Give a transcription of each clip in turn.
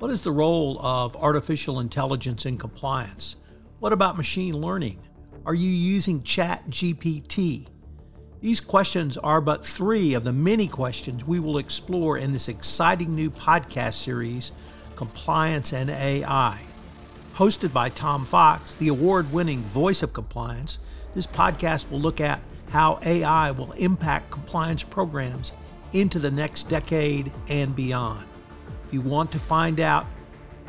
What is the role of artificial intelligence in compliance? What about machine learning? Are you using ChatGPT? These questions are but three of the many questions we will explore in this exciting new podcast series, Compliance and AI. Hosted by Tom Fox, the award winning voice of compliance, this podcast will look at how AI will impact compliance programs into the next decade and beyond. If you want to find out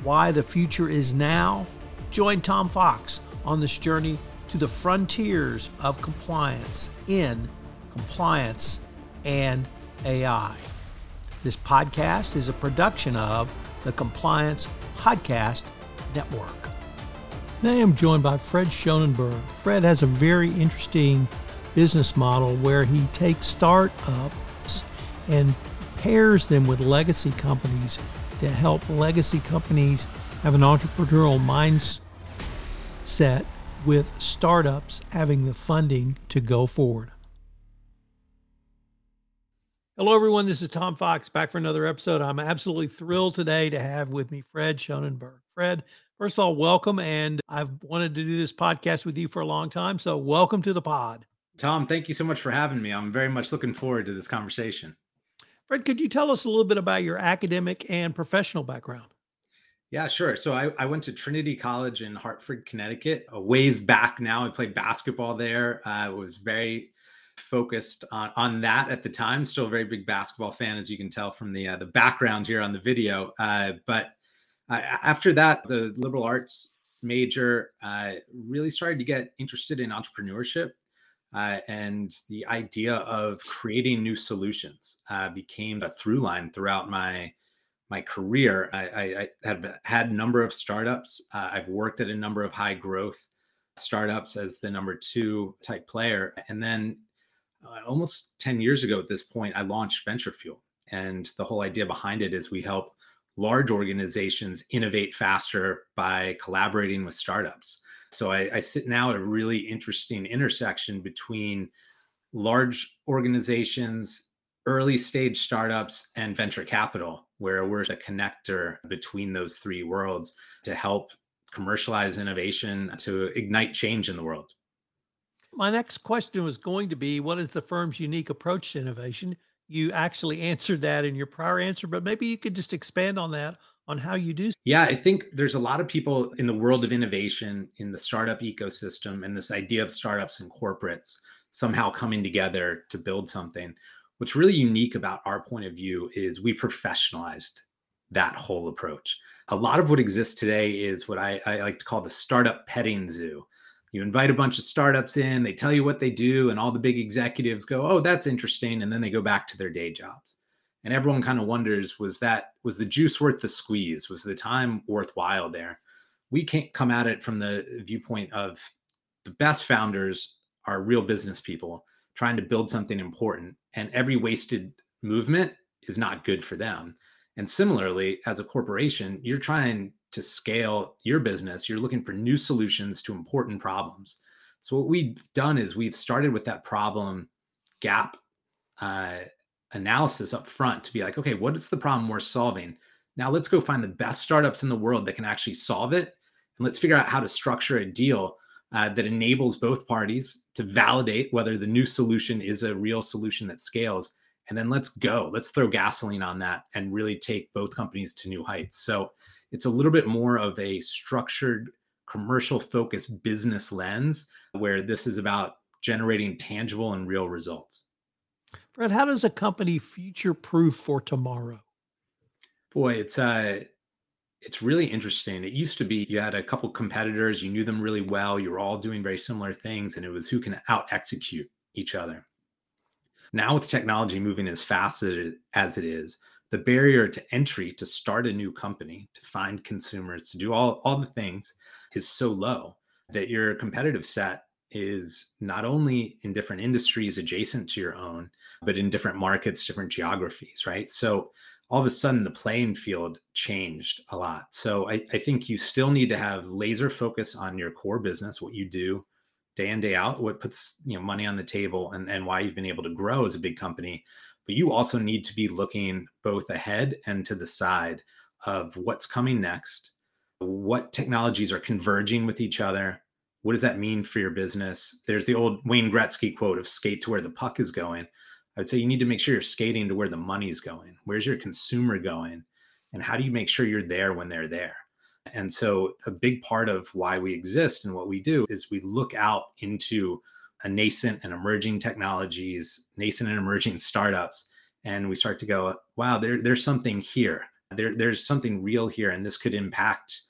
why the future is now, join Tom Fox on this journey to the frontiers of compliance in compliance and AI. This podcast is a production of the Compliance Podcast Network. Now I'm joined by Fred Schonenberg. Fred has a very interesting business model where he takes startups and pairs them with legacy companies to help legacy companies have an entrepreneurial mindset with startups having the funding to go forward. Hello, everyone. This is Tom Fox back for another episode. I'm absolutely thrilled today to have with me Fred Schonenberg. Fred, first of all, welcome. And I've wanted to do this podcast with you for a long time. So, welcome to the pod. Tom, thank you so much for having me. I'm very much looking forward to this conversation. Fred, could you tell us a little bit about your academic and professional background? Yeah, sure. So I, I went to Trinity College in Hartford, Connecticut, a ways back now. I played basketball there. I was very focused on, on that at the time. Still a very big basketball fan, as you can tell from the uh, the background here on the video. Uh, but uh, after that, the liberal arts major uh, really started to get interested in entrepreneurship uh, and the idea of creating new solutions uh, became a through line throughout my my career. I, I, I have had a number of startups. Uh, I've worked at a number of high growth startups as the number two type player, and then uh, almost ten years ago at this point, I launched VentureFuel, and the whole idea behind it is we help large organizations innovate faster by collaborating with startups. So I, I sit now at a really interesting intersection between large organizations, early stage startups, and venture capital, where we're a connector between those three worlds to help commercialize innovation to ignite change in the world. My next question was going to be what is the firm's unique approach to innovation? You actually answered that in your prior answer, but maybe you could just expand on that on how you do? Yeah, I think there's a lot of people in the world of innovation, in the startup ecosystem, and this idea of startups and corporates somehow coming together to build something. What's really unique about our point of view is we professionalized that whole approach. A lot of what exists today is what I, I like to call the startup petting zoo. You invite a bunch of startups in, they tell you what they do, and all the big executives go, Oh, that's interesting. And then they go back to their day jobs and everyone kind of wonders was that was the juice worth the squeeze? Was the time worthwhile there? We can't come at it from the viewpoint of the best founders are real business people trying to build something important and every wasted movement is not good for them. And similarly as a corporation you're trying to scale your business you're looking for new solutions to important problems. So what we've done is we've started with that problem gap uh, analysis up front to be like, okay, what is the problem we're solving? Now let's go find the best startups in the world that can actually solve it. And let's figure out how to structure a deal uh, that enables both parties to validate whether the new solution is a real solution that scales. And then let's go. Let's throw gasoline on that and really take both companies to new heights. So it's a little bit more of a structured, commercial focused business lens where this is about generating tangible and real results. Fred, how does a company future proof for tomorrow? Boy, it's uh it's really interesting. It used to be you had a couple competitors, you knew them really well, you were all doing very similar things, and it was who can out execute each other. Now, with technology moving as fast as it is, the barrier to entry to start a new company, to find consumers, to do all, all the things is so low that your competitive set is not only in different industries adjacent to your own, but in different markets, different geographies, right? So all of a sudden the playing field changed a lot. So I, I think you still need to have laser focus on your core business, what you do day in, day out, what puts you know money on the table and, and why you've been able to grow as a big company. But you also need to be looking both ahead and to the side of what's coming next, what technologies are converging with each other. What does that mean for your business? There's the old Wayne Gretzky quote of skate to where the puck is going. I would say you need to make sure you're skating to where the money's going. Where's your consumer going? And how do you make sure you're there when they're there? And so, a big part of why we exist and what we do is we look out into a nascent and emerging technologies, nascent and emerging startups, and we start to go, wow, there, there's something here. There, there's something real here, and this could impact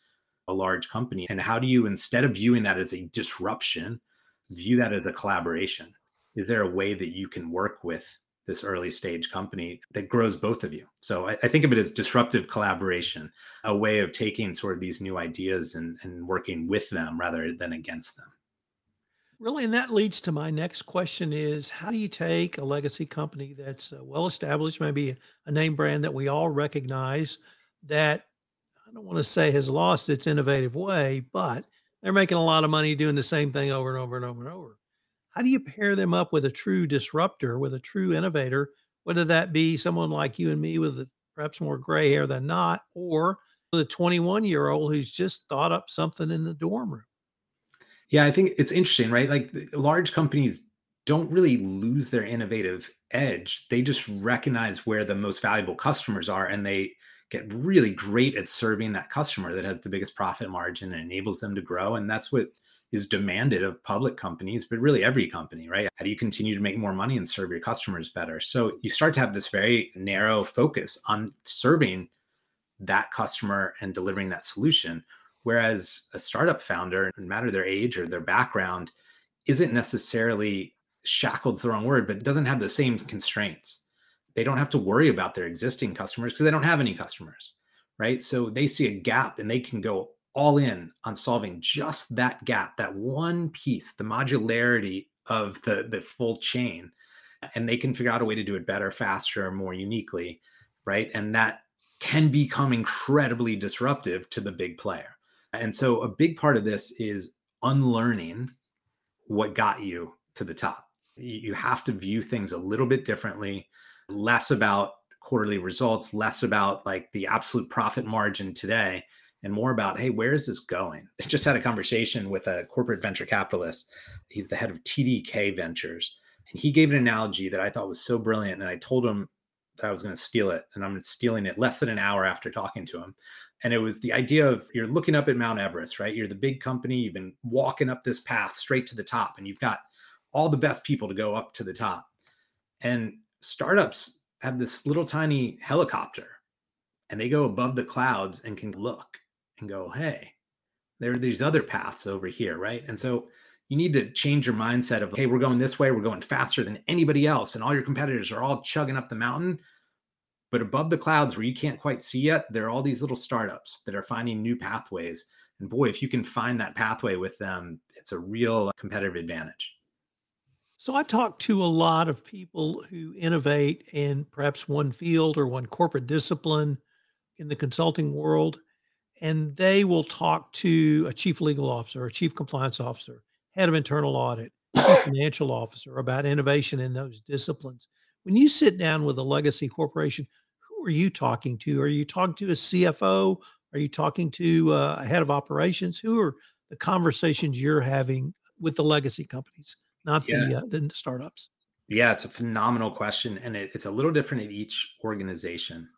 a large company. And how do you, instead of viewing that as a disruption, view that as a collaboration? Is there a way that you can work with this early stage company that grows both of you. So I, I, think of it as disruptive collaboration, a way of taking sort of these new ideas and, and working with them rather than against them. Really, and that leads to my next question is how do you take a legacy company that's uh, well established, maybe a name brand that we all recognize that I don't want to say has lost its innovative way, but they're making a lot of money doing the same thing over and over and over and over. How do you pair them up with a true disruptor, with a true innovator, whether that be someone like you and me with perhaps more gray hair than not, or the 21 year old who's just thought up something in the dorm room? Yeah, I think it's interesting, right? Like large companies don't really lose their innovative edge. They just recognize where the most valuable customers are and they get really great at serving that customer that has the biggest profit margin and enables them to grow. And that's what is demanded of public companies, but really every company, right? How do you continue to make more money and serve your customers better? So you start to have this very narrow focus on serving that customer and delivering that solution Whereas a startup founder, no matter their age or their background, isn't necessarily shackled, the wrong word, but doesn't have the same constraints. They don't have to worry about their existing customers because they don't have any customers, right? So they see a gap and they can go all in on solving just that gap, that one piece, the modularity of the, the full chain. And they can figure out a way to do it better, faster, more uniquely, right? And that can become incredibly disruptive to the big player. And so a big part of this is unlearning what got you to the top. You have to view things a little bit differently, less about quarterly results, less about like the absolute profit margin today, and more about, hey, where is this going? I just had a conversation with a corporate venture capitalist. He's the head of TDK Ventures. And he gave an analogy that I thought was so brilliant. And I told him that I was going to steal it. And I'm stealing it less than an hour after talking to him and it was the idea of you're looking up at Mount Everest, right? You're the big company, you've been walking up this path straight to the top, and you've got all the best people to go up to the top. And startups have this little tiny helicopter, and they go above the clouds and can look and go, hey, there are these other paths over here, right? And so you need to change your mindset of, hey, we're going this way, we're going faster than anybody else, and all your competitors are all chugging up the mountain but above the clouds where you can't quite see yet, there are all these little startups that are finding new pathways. And boy, if you can find that pathway with them, it's a real competitive advantage. So I talk to a lot of people who innovate in perhaps one field or one corporate discipline in the consulting world. And they will talk to a chief legal officer, a chief compliance officer, head of internal audit, financial officer about innovation in those disciplines. When you sit down with a legacy corporation, who are you talking to? Are you talking to a CFO? Are you talking to uh, a head of operations? Who are the conversations you're having with the legacy companies, not yeah. the, uh, the startups? Yeah, it's a phenomenal question. And it, it's a little different at each organization.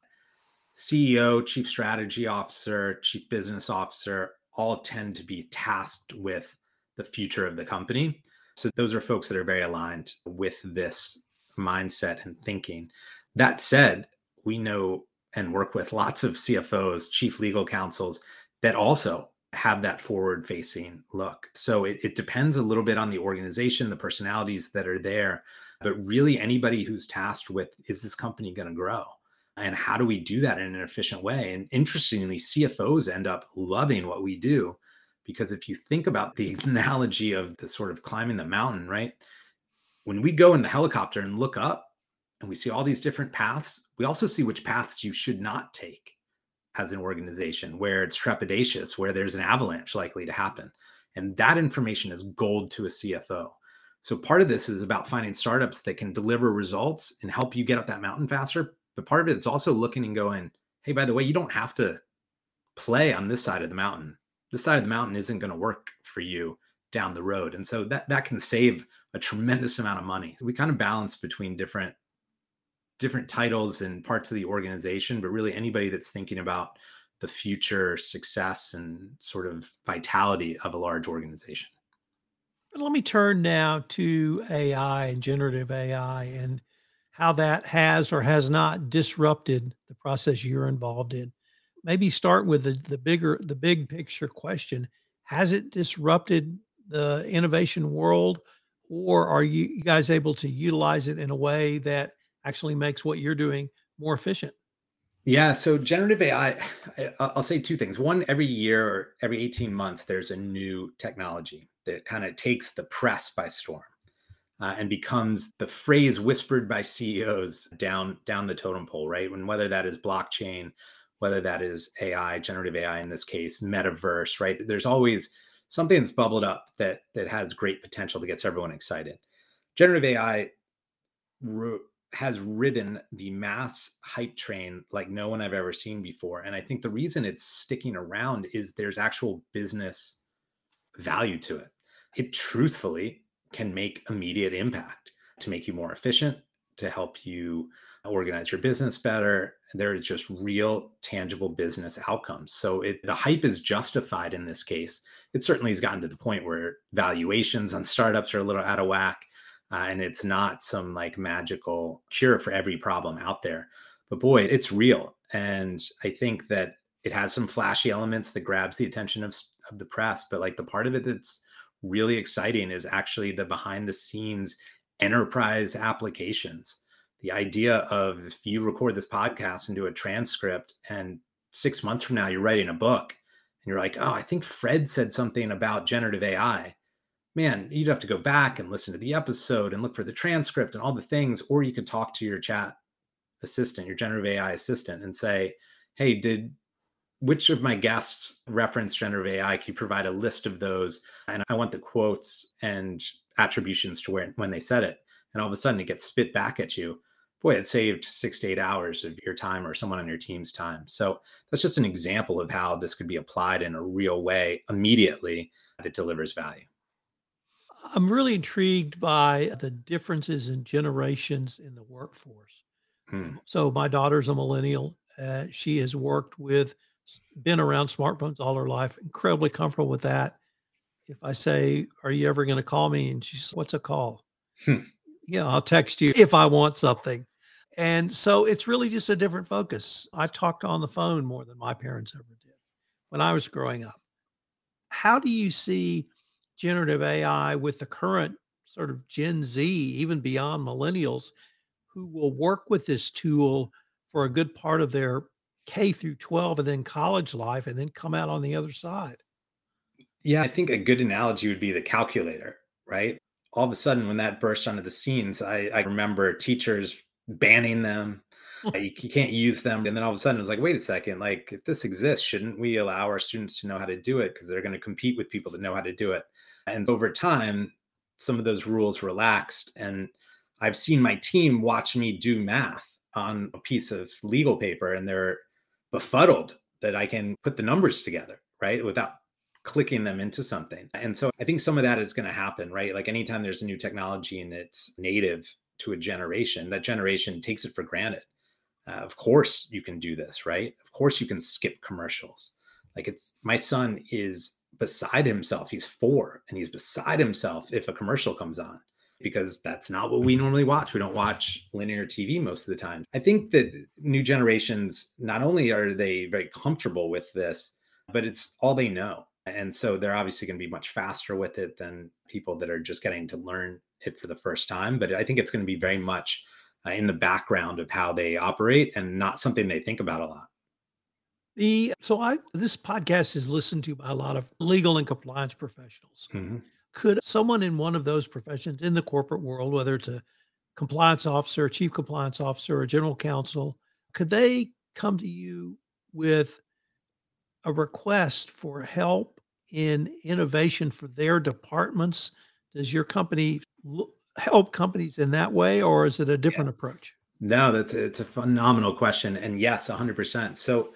CEO, chief strategy officer, chief business officer all tend to be tasked with the future of the company. So those are folks that are very aligned with this mindset and thinking. That said, we know and work with lots of CFOs, chief legal counsels that also have that forward facing look. So it, it, depends a little bit on the organization, the personalities that are there, but really anybody who's tasked with is this company going to grow? And how do we do that in an efficient way? And interestingly, CFOs end up loving what we do because if you think about the analogy of the sort of climbing the mountain, right? When we go in the helicopter and look up, and we see all these different paths, we also see which paths you should not take as an organization where it's trepidatious, where there's an avalanche likely to happen. And that information is gold to a CFO. So part of this is about finding startups that can deliver results and help you get up that mountain faster. But part of it is also looking and going, hey, by the way, you don't have to play on this side of the mountain. This side of the mountain isn't going to work for you down the road. And so that that can save a tremendous amount of money. So we kind of balance between different different titles and parts of the organization, but really anybody that's thinking about the future success and sort of vitality of a large organization. Let me turn now to AI and generative AI and how that has or has not disrupted the process you're involved in. Maybe start with the, the bigger, the big picture question. Has it disrupted the innovation world, or are you guys able to utilize it in a way that actually makes what you're doing more efficient? Yeah, so generative AI, I'll say two things. One, every year or every 18 months, there's a new technology that kind of takes the press by storm uh, and becomes the phrase whispered by CEOs down down the totem pole, right? And whether that is blockchain, whether that is AI, generative AI in this case, metaverse, right? There's always something that's bubbled up that that has great potential that gets everyone excited. Generative AI has ridden the mass hype train like no one I've ever seen before. And I think the reason it's sticking around is there's actual business value to it. It truthfully can make immediate impact to make you more efficient, to help you organize your business better. There is just real tangible business outcomes. So it, the hype is justified in this case. It certainly has gotten to the point where valuations on startups are a little out of whack uh, and it's not some like magical cure for every problem out there. But boy it's real and i think that it has some flashy elements that grabs the attention of, of the press but like the part of it that's really exciting is actually the behind the scenes enterprise applications. The idea of if you record this podcast and do a transcript and six months from now you're writing a book and you're like oh i think fred said something about generative ai man, you'd have to go back and listen to the episode and look for the transcript and all the things. Or you could talk to your chat assistant, your generative AI assistant, and say, hey, did which of my guests reference generative AI? Can you provide a list of those? And I want the quotes and attributions to where when they said it. And all of a sudden it gets spit back at you. Boy, it saved six to eight hours of your time or someone on your team's time. So that's just an example of how this could be applied in a real way immediately that delivers value. I'm really intrigued by the differences in generations in the workforce. Hmm. So my daughter's a millennial. Uh, she has worked with, been around smartphones all her life, incredibly comfortable with that. If I say, "Are you ever going to call me?" and she's, "What's a call?" Hmm. Yeah, I'll text you if I want something. And so it's really just a different focus. I talked on the phone more than my parents ever did when I was growing up. How do you see generative AI with the current sort of Gen Z, even beyond millennials, who will work with this tool for a good part of their K through 12 and then college life and then come out on the other side. Yeah, I think a good analogy would be the calculator, right? All of a sudden, when that burst onto the scenes, I, I remember teachers banning them. you, you can't use them. And then all of a sudden, it was like, wait a second, like if this exists, shouldn't we allow our students to know how to do it? Because they're going to compete with people that know how to do it. And over time, some of those rules relaxed. And I've seen my team watch me do math on a piece of legal paper and they're befuddled that I can put the numbers together, right? Without clicking them into something. And so I think some of that is going to happen, right? Like anytime there's a new technology and it's native to a generation, that generation takes it for granted. Uh, of course you can do this, right? Of course you can skip commercials. Like it's my son is beside himself. He's four and he's beside himself if a commercial comes on because that's not what we normally watch. We don't watch linear TV most of the time. I think that new generations, not only are they very comfortable with this, but it's all they know. And so they're obviously going to be much faster with it than people that are just getting to learn it for the first time. But I think it's going to be very much uh, in the background of how they operate and not something they think about a lot. The so I this podcast is listened to by a lot of legal and compliance professionals. Mm-hmm. Could someone in one of those professions in the corporate world, whether it's a compliance officer, chief compliance officer, or general counsel, could they come to you with a request for help in innovation for their departments? Does your company help companies in that way, or is it a different yeah. approach? No, that's it's a phenomenal question, and yes, 100%. So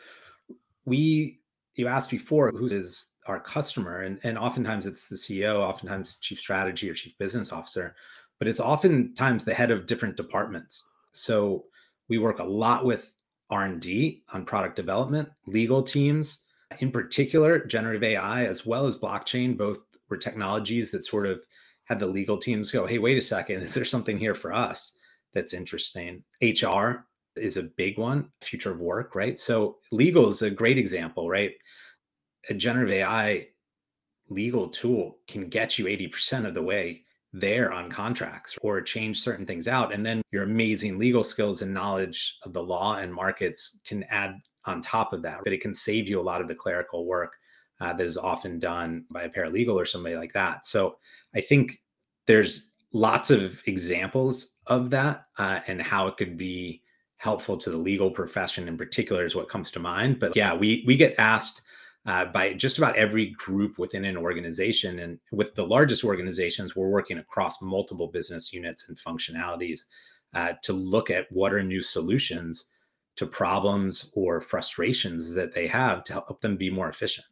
we you asked before who is our customer, and and oftentimes it's the CEO, oftentimes chief strategy or chief business officer, but it's oftentimes the head of different departments. So we work a lot with R&D on product development, legal teams, in particular, generative AI as well as blockchain, both were technologies that sort of had the legal teams go, hey, wait a second, is there something here for us that's interesting? HR is a big one, future of work, right? So legal is a great example, right? A generative AI legal tool can get you 80% of the way there on contracts or change certain things out. And then your amazing legal skills and knowledge of the law and markets can add on top of that. But it can save you a lot of the clerical work uh, that is often done by a paralegal or somebody like that. So I think there's lots of examples of that uh, and how it could be helpful to the legal profession in particular is what comes to mind. But yeah, we we get asked uh, by just about every group within an organization. And with the largest organizations, we're working across multiple business units and functionalities uh, to look at what are new solutions to problems or frustrations that they have to help them be more efficient.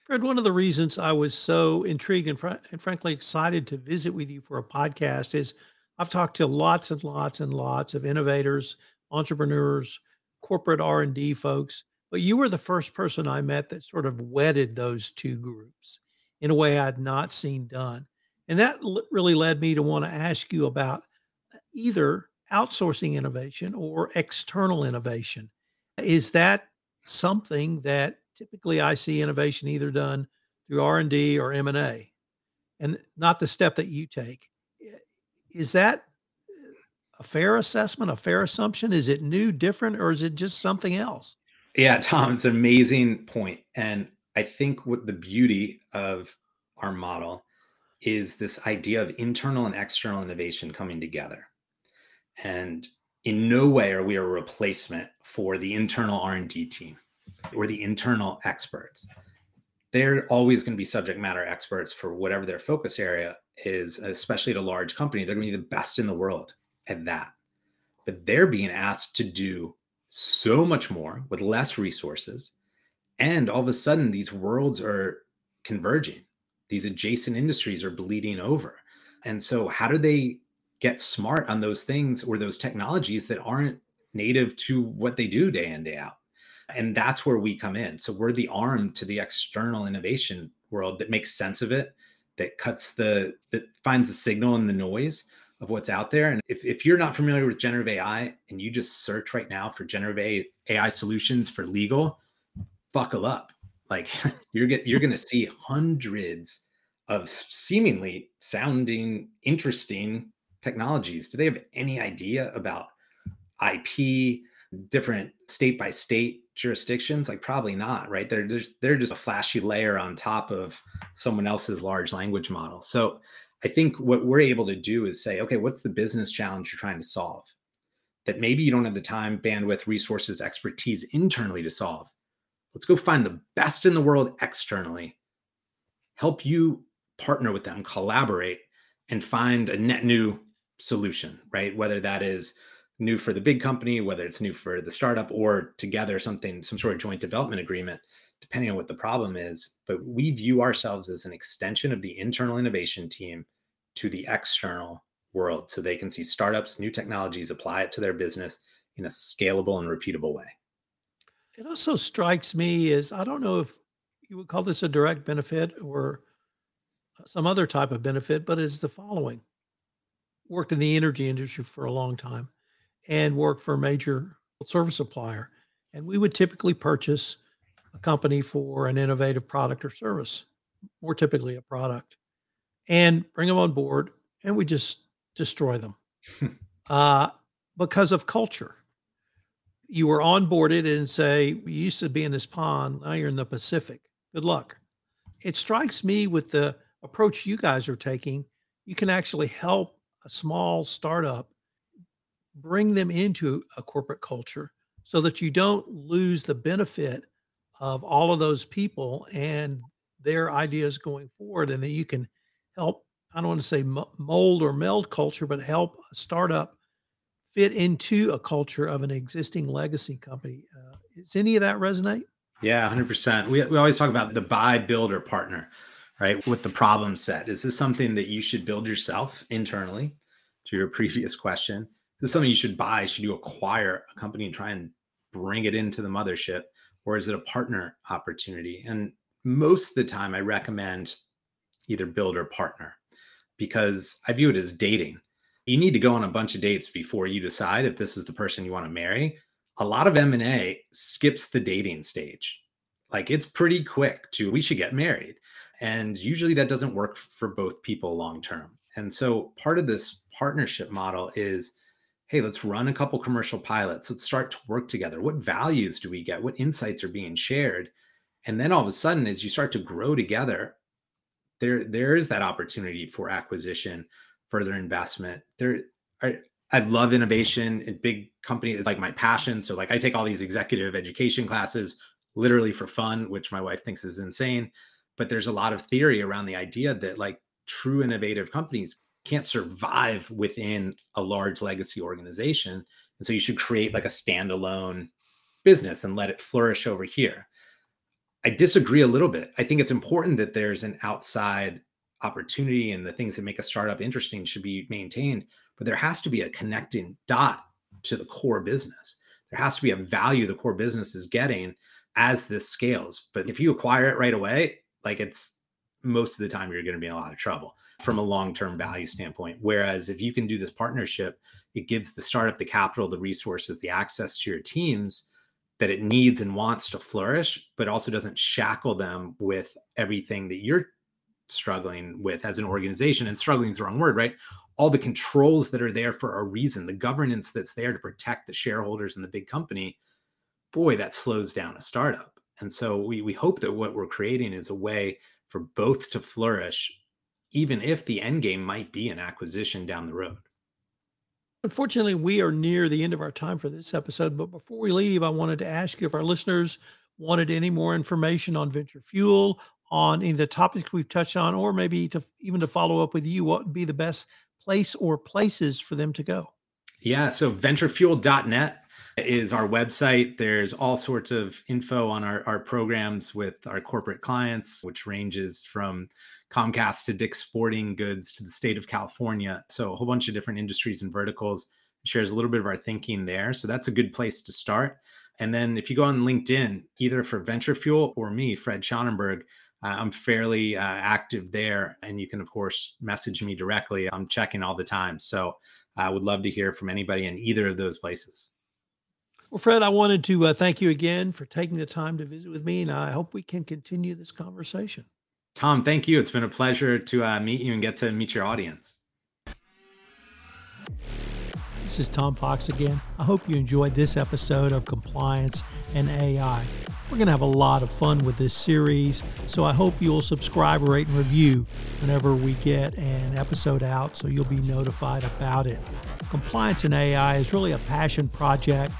Fred, one of the reasons I was so intrigued and, fr- and frankly excited to visit with you for a podcast is I've talked to lots and lots and lots of innovators, entrepreneurs, corporate R&D folks but you were the first person I met that sort of wedded those two groups in a way I'd not seen done. And that really led me to want to ask you about uh, either outsourcing innovation or external innovation. Is that something that typically I see innovation either done through R&D or M&A and not the step that you take? Is that a fair assessment, a fair assumption? Is it new, different, or is it just something else? Yeah, Tom, it's an amazing point. And I think what the beauty of our model is this idea of internal and external innovation coming together. And in no way are we a replacement for the internal R&D team or the internal experts. They're always going to be subject matter experts for whatever their focus area is, especially at a large company. They're going to be the best in the world at that. But they're being asked to do so much more with less resources. And all of a sudden, these worlds are converging. These adjacent industries are bleeding over. And so, how do they get smart on those things or those technologies that aren't native to what they do day in, day out? And that's where we come in. So, we're the arm to the external innovation world that makes sense of it, that cuts the, that finds the signal in the noise of what's out there. And if, if you're not familiar with generative AI and you just search right now for generative AI solutions for legal, buckle up. Like you're get, you're going to see hundreds of seemingly sounding interesting technologies. Do they have any idea about IP, different state by state jurisdictions? Like probably not, right? They're just they're just a flashy layer on top of someone else's large language model. So I think what we're able to do is say, okay, what's the business challenge you're trying to solve that maybe you don't have the time, bandwidth, resources, expertise internally to solve? Let's go find the best in the world externally, help you partner with them, collaborate, and find a net new solution, right? Whether that is new for the big company, whether it's new for the startup, or together something, some sort of joint development agreement, depending on what the problem is. But we view ourselves as an extension of the internal innovation team to the external world so they can see startups, new technologies, apply it to their business in a scalable and repeatable way. It also strikes me as I don't know if you would call this a direct benefit or uh, some other type of benefit, but it's the following worked in the energy industry for a long time and worked for a major service supplier. And we would typically purchase a company for an innovative product or service, more typically a product and bring them on board, and we just destroy them uh, because of culture. You were onboarded and say, You used to be in this pond, now you're in the Pacific. Good luck. It strikes me with the approach you guys are taking, you can actually help a small startup bring them into a corporate culture so that you don't lose the benefit of all of those people and their ideas going forward and that you can help, I don't want to say mold or meld culture, but help a startup fit into a culture of an existing legacy company. Uh, does any of that resonate? Yeah, 100%. We, we always talk about the buy, build, or partner, right? With the problem set. Is this something that you should build yourself internally? To your previous question, is this something you should buy? Should you acquire a company and try and bring it into the mothership? Or is it a partner opportunity? And most of the time, I recommend either build or partner because I view it as dating. You need to go on a bunch of dates before you decide if this is the person you want to marry a lot of M&A skips the dating stage. Like it's pretty quick to we should get married. And usually that doesn't work for both people long term. And so part of this partnership model is hey, let's run a couple commercial pilots. Let's start to work together. What values do we get? What insights are being shared? And then all of a sudden as you start to grow together, there there is that opportunity for acquisition, further investment. There are I love innovation and big company is like my passion. So like I take all these executive education classes literally for fun, which my wife thinks is insane. But there's a lot of theory around the idea that like true innovative companies can't survive within a large legacy organization. And so you should create like a standalone business and let it flourish over here. I disagree a little bit. I think it's important that there's an outside opportunity and the things that make a startup interesting should be maintained but there has to be a connecting dot to the core business. There has to be a value the core business is getting as this scales. But if you acquire it right away, like it's most of the time you're going to be in a lot of trouble from a long-term value standpoint. Whereas if you can do this partnership, it gives the startup the capital, the resources, the access to your teams that it needs and wants to flourish, but also doesn't shackle them with everything that you're struggling with as an organization. And struggling is the wrong word, right? all the controls that are there for a reason, the governance that's there to protect the shareholders and the big company, boy, that slows down a startup. And so we we hope that what we're creating is a way for both to flourish, even if the end game might be an acquisition down the road. Unfortunately, we are near the end of our time for this episode. But before we leave, I wanted to ask you if our listeners wanted any more information on VentureFuel, on any of the topics we've touched on, or maybe to even to follow up with you, what would be the best place or places for them to go? Yeah, so venturefuel.net is our website. There's all sorts of info on our, our programs with our corporate clients, which ranges from Comcast to Dick's Sporting Goods to the state of California. So a whole bunch of different industries and verticals shares a little bit of our thinking there. So that's a good place to start. And then if you go on LinkedIn, either for VentureFuel or me, Fred Schonenberg, uh, I'm fairly uh, active there. And you can, of course, message me directly. I'm checking all the time. So I would love to hear from anybody in either of those places. Well, Fred, I wanted to uh, thank you again for taking the time to visit with me, and I hope we can continue this conversation. Tom, thank you. It's been a pleasure to uh, meet you and get to meet your audience. This is Tom Fox again. I hope you enjoyed this episode of Compliance and AI. We're going to have a lot of fun with this series, so I hope you'll subscribe, rate, and review whenever we get an episode out so you'll be notified about it. Compliance and AI is really a passion project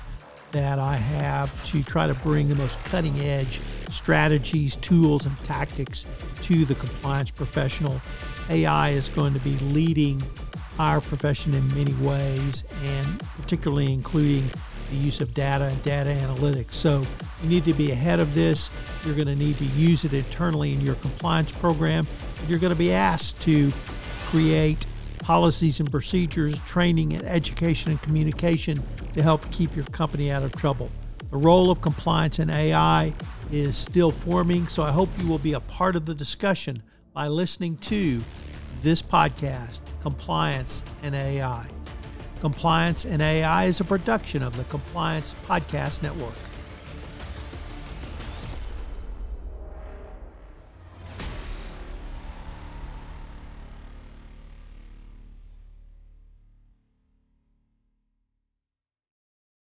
that I have to try to bring the most cutting edge strategies, tools, and tactics to the compliance professional. AI is going to be leading our profession in many ways, and particularly including the use of data and data analytics. So you need to be ahead of this. You're going to need to use it internally in your compliance program. You're going to be asked to create policies and procedures, training and education and communication to help keep your company out of trouble. The role of compliance and AI is still forming, so I hope you will be a part of the discussion by listening to this podcast, Compliance and AI. Compliance and AI is a production of the Compliance Podcast Network.